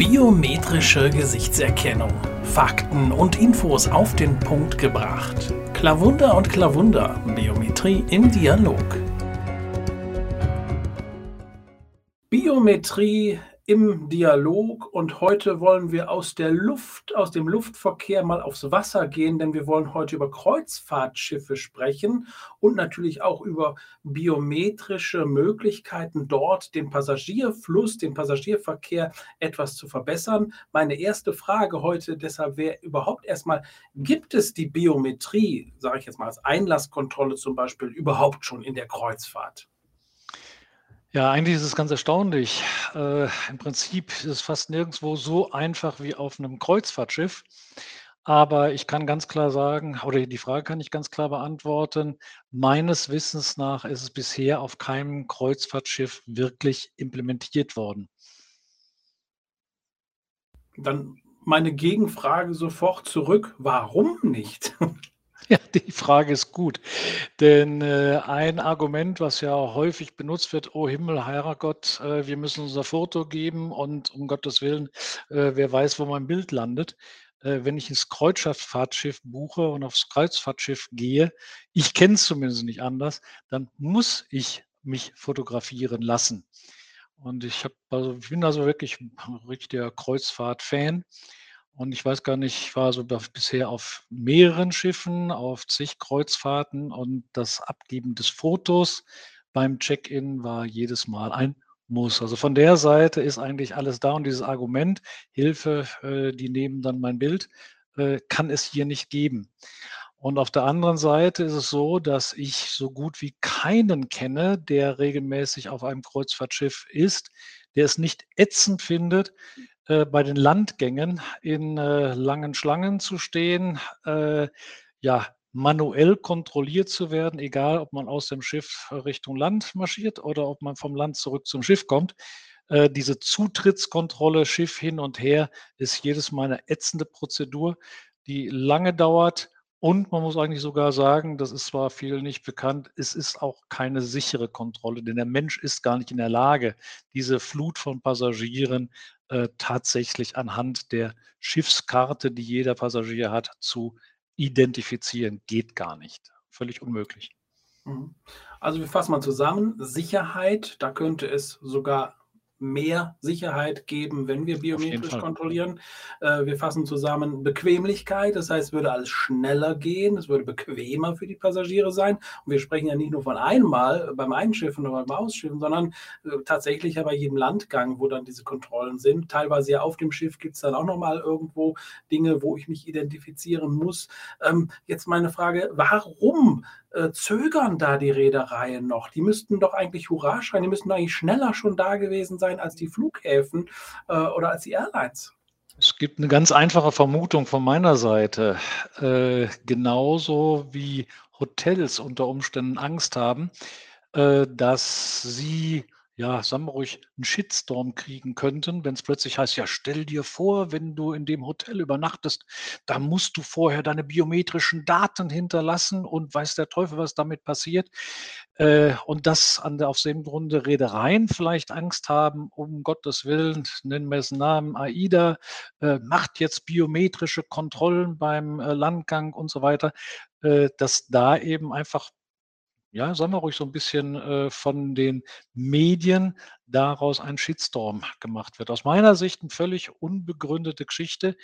Biometrische Gesichtserkennung. Fakten und Infos auf den Punkt gebracht. Klavunder und Klavunder. Biometrie im Dialog. Biometrie im Dialog und heute wollen wir aus der Luft, aus dem Luftverkehr mal aufs Wasser gehen, denn wir wollen heute über Kreuzfahrtschiffe sprechen und natürlich auch über biometrische Möglichkeiten dort den Passagierfluss, den Passagierverkehr etwas zu verbessern. Meine erste Frage heute deshalb wäre überhaupt erstmal, gibt es die Biometrie, sage ich jetzt mal als Einlasskontrolle zum Beispiel, überhaupt schon in der Kreuzfahrt? Ja, eigentlich ist es ganz erstaunlich. Äh, Im Prinzip ist es fast nirgendwo so einfach wie auf einem Kreuzfahrtschiff. Aber ich kann ganz klar sagen, oder die Frage kann ich ganz klar beantworten. Meines Wissens nach ist es bisher auf keinem Kreuzfahrtschiff wirklich implementiert worden. Dann meine Gegenfrage sofort zurück. Warum nicht? Ja, die Frage ist gut. Denn äh, ein Argument, was ja häufig benutzt wird, oh Himmel, Herrgott, äh, wir müssen unser Foto geben und um Gottes Willen, äh, wer weiß, wo mein Bild landet. Äh, wenn ich ins Kreuzfahrtschiff buche und aufs Kreuzfahrtschiff gehe, ich kenne es zumindest nicht anders, dann muss ich mich fotografieren lassen. Und ich, hab, also, ich bin also wirklich ein richtiger Kreuzfahrt-Fan. Und ich weiß gar nicht, ich war so bisher auf mehreren Schiffen, auf zig Kreuzfahrten und das Abgeben des Fotos beim Check-in war jedes Mal ein Muss. Also von der Seite ist eigentlich alles da und dieses Argument, Hilfe, äh, die nehmen dann mein Bild, äh, kann es hier nicht geben. Und auf der anderen Seite ist es so, dass ich so gut wie keinen kenne, der regelmäßig auf einem Kreuzfahrtschiff ist, der es nicht ätzend findet, bei den Landgängen in äh, langen Schlangen zu stehen, äh, ja, manuell kontrolliert zu werden, egal ob man aus dem Schiff Richtung Land marschiert oder ob man vom Land zurück zum Schiff kommt. Äh, diese Zutrittskontrolle, Schiff hin und her, ist jedes Mal eine ätzende Prozedur, die lange dauert und man muss eigentlich sogar sagen, das ist zwar viel nicht bekannt, es ist auch keine sichere Kontrolle, denn der Mensch ist gar nicht in der Lage, diese Flut von Passagieren äh, tatsächlich anhand der Schiffskarte, die jeder Passagier hat, zu identifizieren. Geht gar nicht. Völlig unmöglich. Mhm. Also wir fassen mal zusammen. Sicherheit, da könnte es sogar mehr Sicherheit geben, wenn wir biometrisch kontrollieren. Äh, wir fassen zusammen Bequemlichkeit, das heißt, es würde alles schneller gehen, es würde bequemer für die Passagiere sein. Und wir sprechen ja nicht nur von einmal beim Einschiffen oder beim Ausschiffen, sondern äh, tatsächlich ja bei jedem Landgang, wo dann diese Kontrollen sind. Teilweise ja auf dem Schiff gibt es dann auch nochmal irgendwo Dinge, wo ich mich identifizieren muss. Ähm, jetzt meine Frage, warum äh, zögern da die Reedereien noch? Die müssten doch eigentlich Hurra schreien, die müssten eigentlich schneller schon da gewesen sein als die Flughäfen äh, oder als die Airlines. Es gibt eine ganz einfache Vermutung von meiner Seite. Äh, genauso wie Hotels unter Umständen Angst haben, äh, dass sie ja, sagen wir ruhig, einen Shitstorm kriegen könnten, wenn es plötzlich heißt, ja, stell dir vor, wenn du in dem Hotel übernachtest, da musst du vorher deine biometrischen Daten hinterlassen und weiß der Teufel, was damit passiert. Äh, und dass an der, aus dem Grunde Reedereien vielleicht Angst haben, um Gottes Willen, nennen wir es Namen, AIDA äh, macht jetzt biometrische Kontrollen beim äh, Landgang und so weiter, äh, dass da eben einfach ja, sagen wir ruhig so ein bisschen äh, von den Medien daraus ein Shitstorm gemacht wird. Aus meiner Sicht eine völlig unbegründete Geschichte,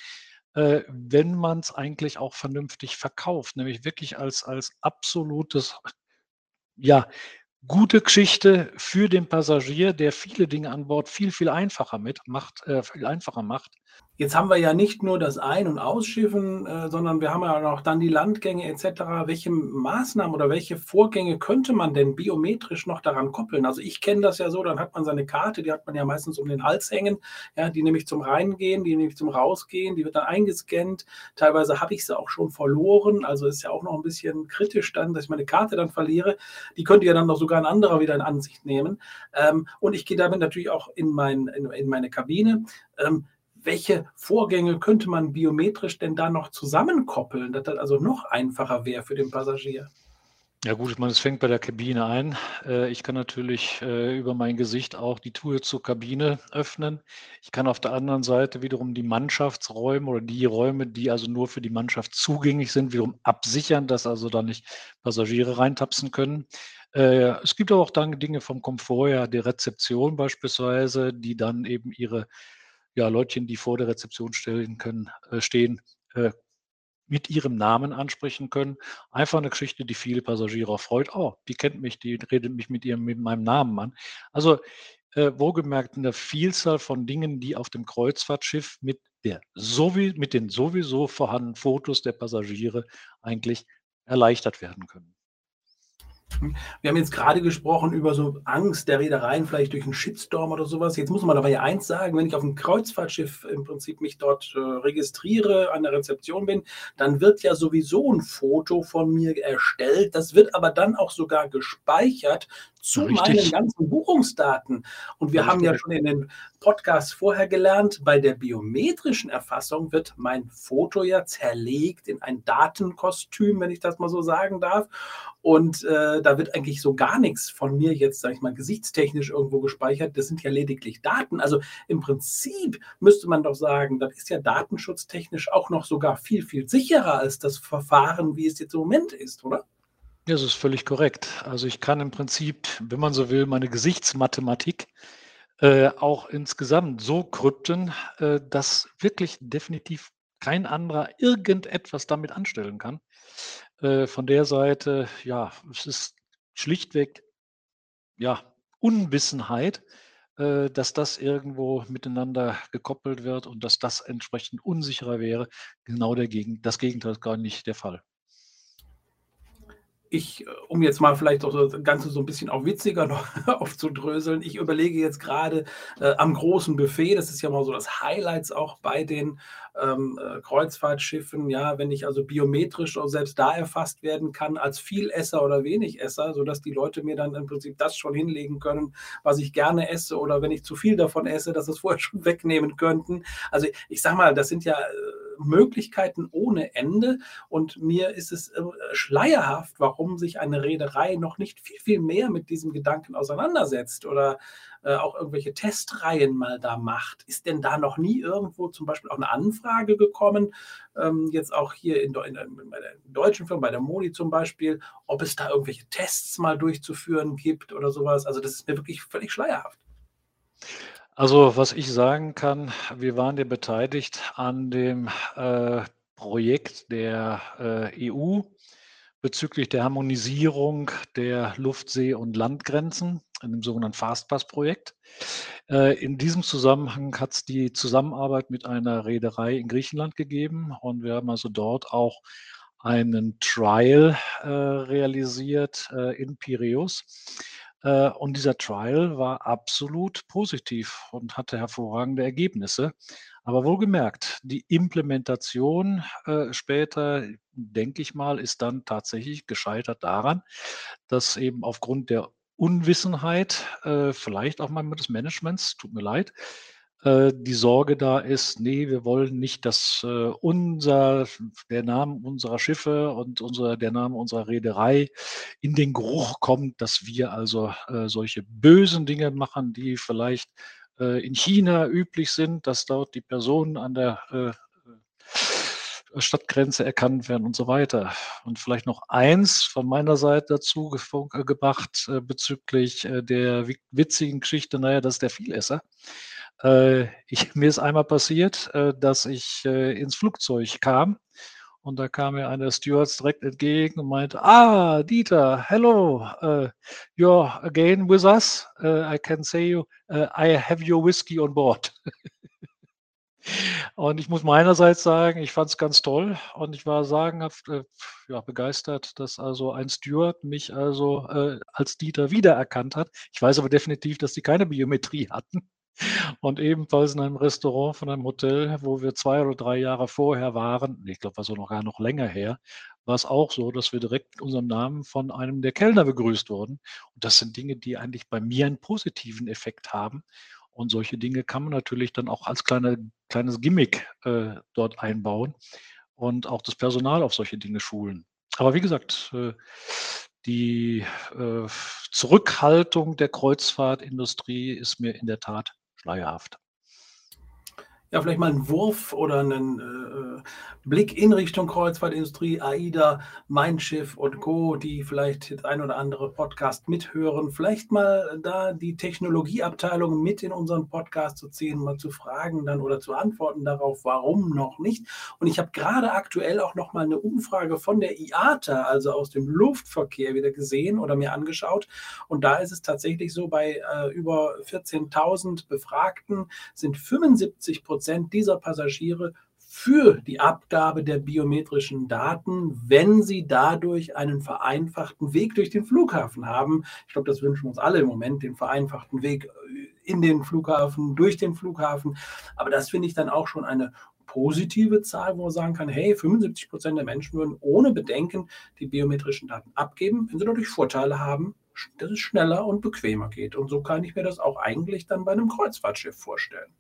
äh, wenn man es eigentlich auch vernünftig verkauft, nämlich wirklich als als absolutes, ja, gute Geschichte für den Passagier, der viele Dinge an Bord viel, viel einfacher mit macht äh, viel einfacher macht. Jetzt haben wir ja nicht nur das Ein- und Ausschiffen, äh, sondern wir haben ja auch dann die Landgänge etc. Welche Maßnahmen oder welche Vorgänge könnte man denn biometrisch noch daran koppeln? Also ich kenne das ja so, dann hat man seine Karte, die hat man ja meistens um den Hals hängen, ja, die nämlich zum Reingehen, die nämlich zum Rausgehen, die wird dann eingescannt. Teilweise habe ich sie auch schon verloren, also ist ja auch noch ein bisschen kritisch dann, dass ich meine Karte dann verliere. Die könnte ja dann noch sogar ein anderer wieder in Ansicht nehmen. Ähm, und ich gehe damit natürlich auch in, mein, in, in meine Kabine. Ähm, welche Vorgänge könnte man biometrisch denn da noch zusammenkoppeln, dass das also noch einfacher wäre für den Passagier? Ja gut, ich meine, es fängt bei der Kabine ein. Äh, ich kann natürlich äh, über mein Gesicht auch die Tür zur Kabine öffnen. Ich kann auf der anderen Seite wiederum die Mannschaftsräume oder die Räume, die also nur für die Mannschaft zugänglich sind, wiederum absichern, dass also da nicht Passagiere reintapsen können. Äh, es gibt auch dann Dinge vom Komfort her, die Rezeption beispielsweise, die dann eben ihre ja, Leutchen, die vor der Rezeption stellen können, äh, stehen, äh, mit ihrem Namen ansprechen können. Einfach eine Geschichte, die viele Passagiere auch freut. Oh, die kennt mich, die redet mich mit ihrem, mit meinem Namen an. Also äh, wohlgemerkt eine Vielzahl von Dingen, die auf dem Kreuzfahrtschiff mit der sowie, mit den sowieso vorhandenen Fotos der Passagiere eigentlich erleichtert werden können. Wir haben jetzt gerade gesprochen über so Angst der Reedereien, vielleicht durch einen Shitstorm oder sowas. Jetzt muss man aber ja eins sagen, wenn ich auf einem Kreuzfahrtschiff im Prinzip mich dort äh, registriere, an der Rezeption bin, dann wird ja sowieso ein Foto von mir erstellt. Das wird aber dann auch sogar gespeichert zu Richtig. meinen ganzen Buchungsdaten. Und wir Richtig. haben ja schon in den Podcasts vorher gelernt, bei der biometrischen Erfassung wird mein Foto ja zerlegt in ein Datenkostüm, wenn ich das mal so sagen darf. Und äh, da wird eigentlich so gar nichts von mir jetzt, sage ich mal, gesichtstechnisch irgendwo gespeichert. Das sind ja lediglich Daten. Also im Prinzip müsste man doch sagen, das ist ja datenschutztechnisch auch noch sogar viel, viel sicherer als das Verfahren, wie es jetzt im Moment ist, oder? Ja, das ist völlig korrekt. Also ich kann im Prinzip, wenn man so will, meine Gesichtsmathematik äh, auch insgesamt so krypten, äh, dass wirklich definitiv kein anderer irgendetwas damit anstellen kann. Äh, von der Seite, ja, es ist schlichtweg, ja, Unwissenheit, äh, dass das irgendwo miteinander gekoppelt wird und dass das entsprechend unsicherer wäre. Genau der das Gegenteil ist gar nicht der Fall ich, äh, um jetzt mal vielleicht auch das Ganze so ein bisschen auch witziger noch aufzudröseln, ich überlege jetzt gerade äh, am großen Buffet, das ist ja mal so das Highlights auch bei den ähm, äh, Kreuzfahrtschiffen, ja, wenn ich also biometrisch auch selbst da erfasst werden kann als Vielesser oder Wenigesser, sodass die Leute mir dann im Prinzip das schon hinlegen können, was ich gerne esse oder wenn ich zu viel davon esse, dass es vorher schon wegnehmen könnten. Also ich sag mal, das sind ja äh, Möglichkeiten ohne Ende und mir ist es äh, schleierhaft, warum sich eine Reederei noch nicht viel, viel mehr mit diesem Gedanken auseinandersetzt oder äh, auch irgendwelche Testreihen mal da macht. Ist denn da noch nie irgendwo zum Beispiel auch eine Anfrage gekommen, ähm, jetzt auch hier in, in, in, der deutschen Firma, bei der Modi zum Beispiel, ob es da irgendwelche Tests mal durchzuführen gibt oder sowas? Also das ist mir wirklich völlig schleierhaft. Also, was ich sagen kann, wir waren ja beteiligt an dem äh, Projekt der äh, EU bezüglich der Harmonisierung der Luft-, See- und Landgrenzen in dem sogenannten Fastpass-Projekt. Äh, in diesem Zusammenhang hat es die Zusammenarbeit mit einer Reederei in Griechenland gegeben und wir haben also dort auch einen Trial äh, realisiert äh, in Piräus. Äh, und dieser Trial war absolut positiv und hatte hervorragende Ergebnisse. Aber wohlgemerkt, die Implementation äh, später, denke ich mal, ist dann tatsächlich gescheitert daran, dass eben aufgrund der Unwissenheit, äh, vielleicht auch mal des Managements, tut mir leid, die Sorge da ist, nee, wir wollen nicht, dass äh, unser, der Name unserer Schiffe und unser, der Name unserer Reederei in den Geruch kommt, dass wir also äh, solche bösen Dinge machen, die vielleicht äh, in China üblich sind, dass dort die Personen an der äh, Stadtgrenze erkannt werden und so weiter. Und vielleicht noch eins von meiner Seite dazu gebracht äh, bezüglich äh, der witzigen Geschichte, naja, das ist der Vielesser. Äh, ich, mir ist einmal passiert, äh, dass ich äh, ins Flugzeug kam und da kam mir einer Stewards direkt entgegen und meinte, ah, Dieter, hello, uh, you're again with us. Uh, I can say you, uh, I have your whiskey on board. und ich muss meinerseits sagen, ich fand es ganz toll und ich war sagenhaft äh, ja, begeistert, dass also ein Steward mich also äh, als Dieter wiedererkannt hat. Ich weiß aber definitiv, dass sie keine Biometrie hatten. Und ebenfalls in einem Restaurant von einem Hotel, wo wir zwei oder drei Jahre vorher waren, ich glaube, war so noch gar noch länger her, war es auch so, dass wir direkt mit unserem Namen von einem der Kellner begrüßt wurden. Und das sind Dinge, die eigentlich bei mir einen positiven Effekt haben. Und solche Dinge kann man natürlich dann auch als kleine, kleines Gimmick äh, dort einbauen und auch das Personal auf solche Dinge schulen. Aber wie gesagt, äh, die äh, Zurückhaltung der Kreuzfahrtindustrie ist mir in der Tat schleierhaft. Ja, vielleicht mal einen Wurf oder einen äh, Blick in Richtung Kreuzfahrtindustrie, AIDA, Mein Schiff und Co., die vielleicht das ein oder andere Podcast mithören, vielleicht mal da die Technologieabteilung mit in unseren Podcast zu ziehen, mal zu fragen dann oder zu antworten darauf, warum noch nicht. Und ich habe gerade aktuell auch noch mal eine Umfrage von der IATA, also aus dem Luftverkehr, wieder gesehen oder mir angeschaut. Und da ist es tatsächlich so, bei äh, über 14.000 Befragten sind 75 Prozent Prozent dieser Passagiere für die Abgabe der biometrischen Daten, wenn sie dadurch einen vereinfachten Weg durch den Flughafen haben. Ich glaube, das wünschen uns alle im Moment, den vereinfachten Weg in den Flughafen, durch den Flughafen. Aber das finde ich dann auch schon eine positive Zahl, wo man sagen kann, hey, 75 Prozent der Menschen würden ohne Bedenken die biometrischen Daten abgeben, wenn sie dadurch Vorteile haben, dass es schneller und bequemer geht. Und so kann ich mir das auch eigentlich dann bei einem Kreuzfahrtschiff vorstellen.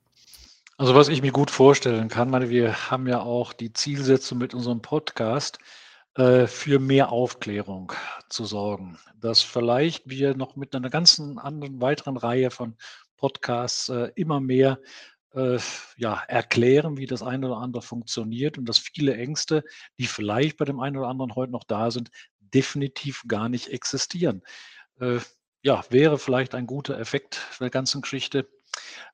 Also was ich mir gut vorstellen kann, meine, wir haben ja auch die Zielsetzung mit unserem Podcast, äh, für mehr Aufklärung zu sorgen. Dass vielleicht wir noch mit einer ganzen anderen weiteren Reihe von Podcasts äh, immer mehr äh, ja, erklären, wie das eine oder andere funktioniert und dass viele Ängste, die vielleicht bei dem einen oder anderen heute noch da sind, definitiv gar nicht existieren. Ja, wäre vielleicht ein guter Effekt der ganzen Geschichte.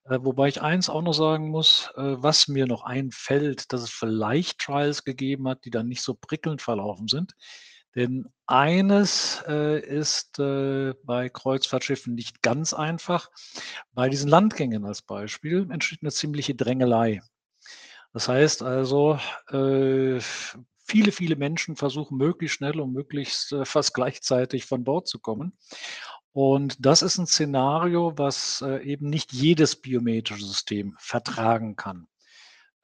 Äh, wobei ich eins auch noch sagen muss, äh, was mir noch einfällt, dass es vielleicht Trials gegeben hat, die dann nicht so prickelnd verlaufen sind. Denn eines äh, ist bei Kreuzfahrtschiffen nicht ganz einfach. Bei diesen Landgängen als Beispiel entsteht eine ziemliche Drängelei. Das heißt also, viele, viele Menschen versuchen möglichst schnell und möglichst fast gleichzeitig von Bord zu kommen. Und das ist ein Szenario, was äh, eben nicht jedes biometrische System vertragen kann.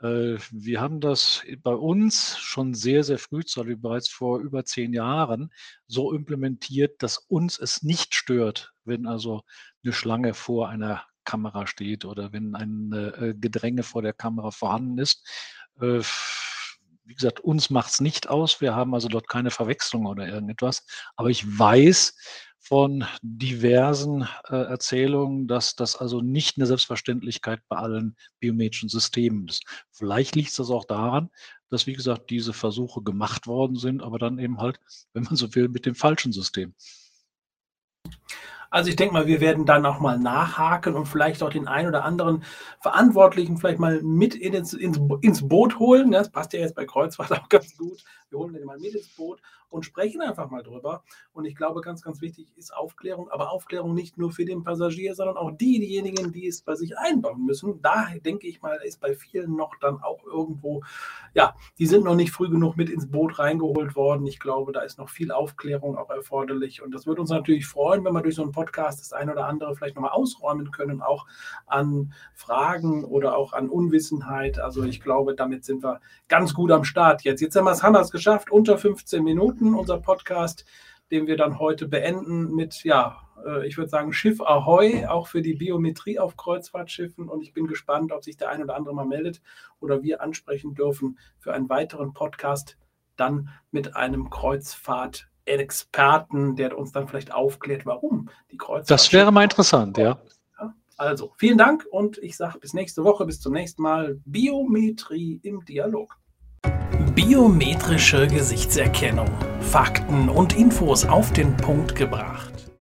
Äh, wir haben das bei uns schon sehr, sehr frühzeitig, bereits vor über zehn Jahren, so implementiert, dass uns es nicht stört, wenn also eine Schlange vor einer Kamera steht oder wenn ein äh, Gedränge vor der Kamera vorhanden ist. Wie gesagt, uns macht es nicht aus. Wir haben also dort keine Verwechslung oder irgendetwas. Aber ich weiß, von diversen äh, Erzählungen, dass das also nicht eine Selbstverständlichkeit bei allen biometrischen Systemen ist. Vielleicht liegt das auch daran, dass, wie gesagt, diese Versuche gemacht worden sind, aber dann eben halt, wenn man so will, mit dem falschen System. Also ich denke mal, wir werden dann auch mal nachhaken und vielleicht auch den einen oder anderen Verantwortlichen vielleicht mal mit ins, ins, ins Boot holen. Das passt ja jetzt bei Kreuzfahrt auch ganz gut. Wir holen den mal mit ins Boot und sprechen einfach mal drüber. Und ich glaube, ganz, ganz wichtig ist Aufklärung, aber Aufklärung nicht nur für den Passagier, sondern auch die, diejenigen, die es bei sich einbauen müssen. Da denke ich mal, ist bei vielen noch dann auch irgendwo, ja, die sind noch nicht früh genug mit ins Boot reingeholt worden. Ich glaube, da ist noch viel Aufklärung auch erforderlich. Und das würde uns natürlich freuen, wenn wir durch so einen Podcast das eine oder andere vielleicht nochmal ausräumen können, auch an Fragen oder auch an Unwissenheit. Also ich glaube, damit sind wir ganz gut am Start jetzt. Jetzt haben wir es, es geschafft, unter 15 Minuten unser Podcast, den wir dann heute beenden mit, ja, äh, ich würde sagen, Schiff Ahoi, auch für die Biometrie auf Kreuzfahrtschiffen. Und ich bin gespannt, ob sich der ein oder andere mal meldet oder wir ansprechen dürfen für einen weiteren Podcast, dann mit einem Kreuzfahrt-Experten, der uns dann vielleicht aufklärt, warum die Kreuzfahrt. Das wäre mal interessant, ja. Also, vielen Dank und ich sage bis nächste Woche, bis zum nächsten Mal. Biometrie im Dialog. Biometrische Gesichtserkennung. Fakten und Infos auf den Punkt gebracht.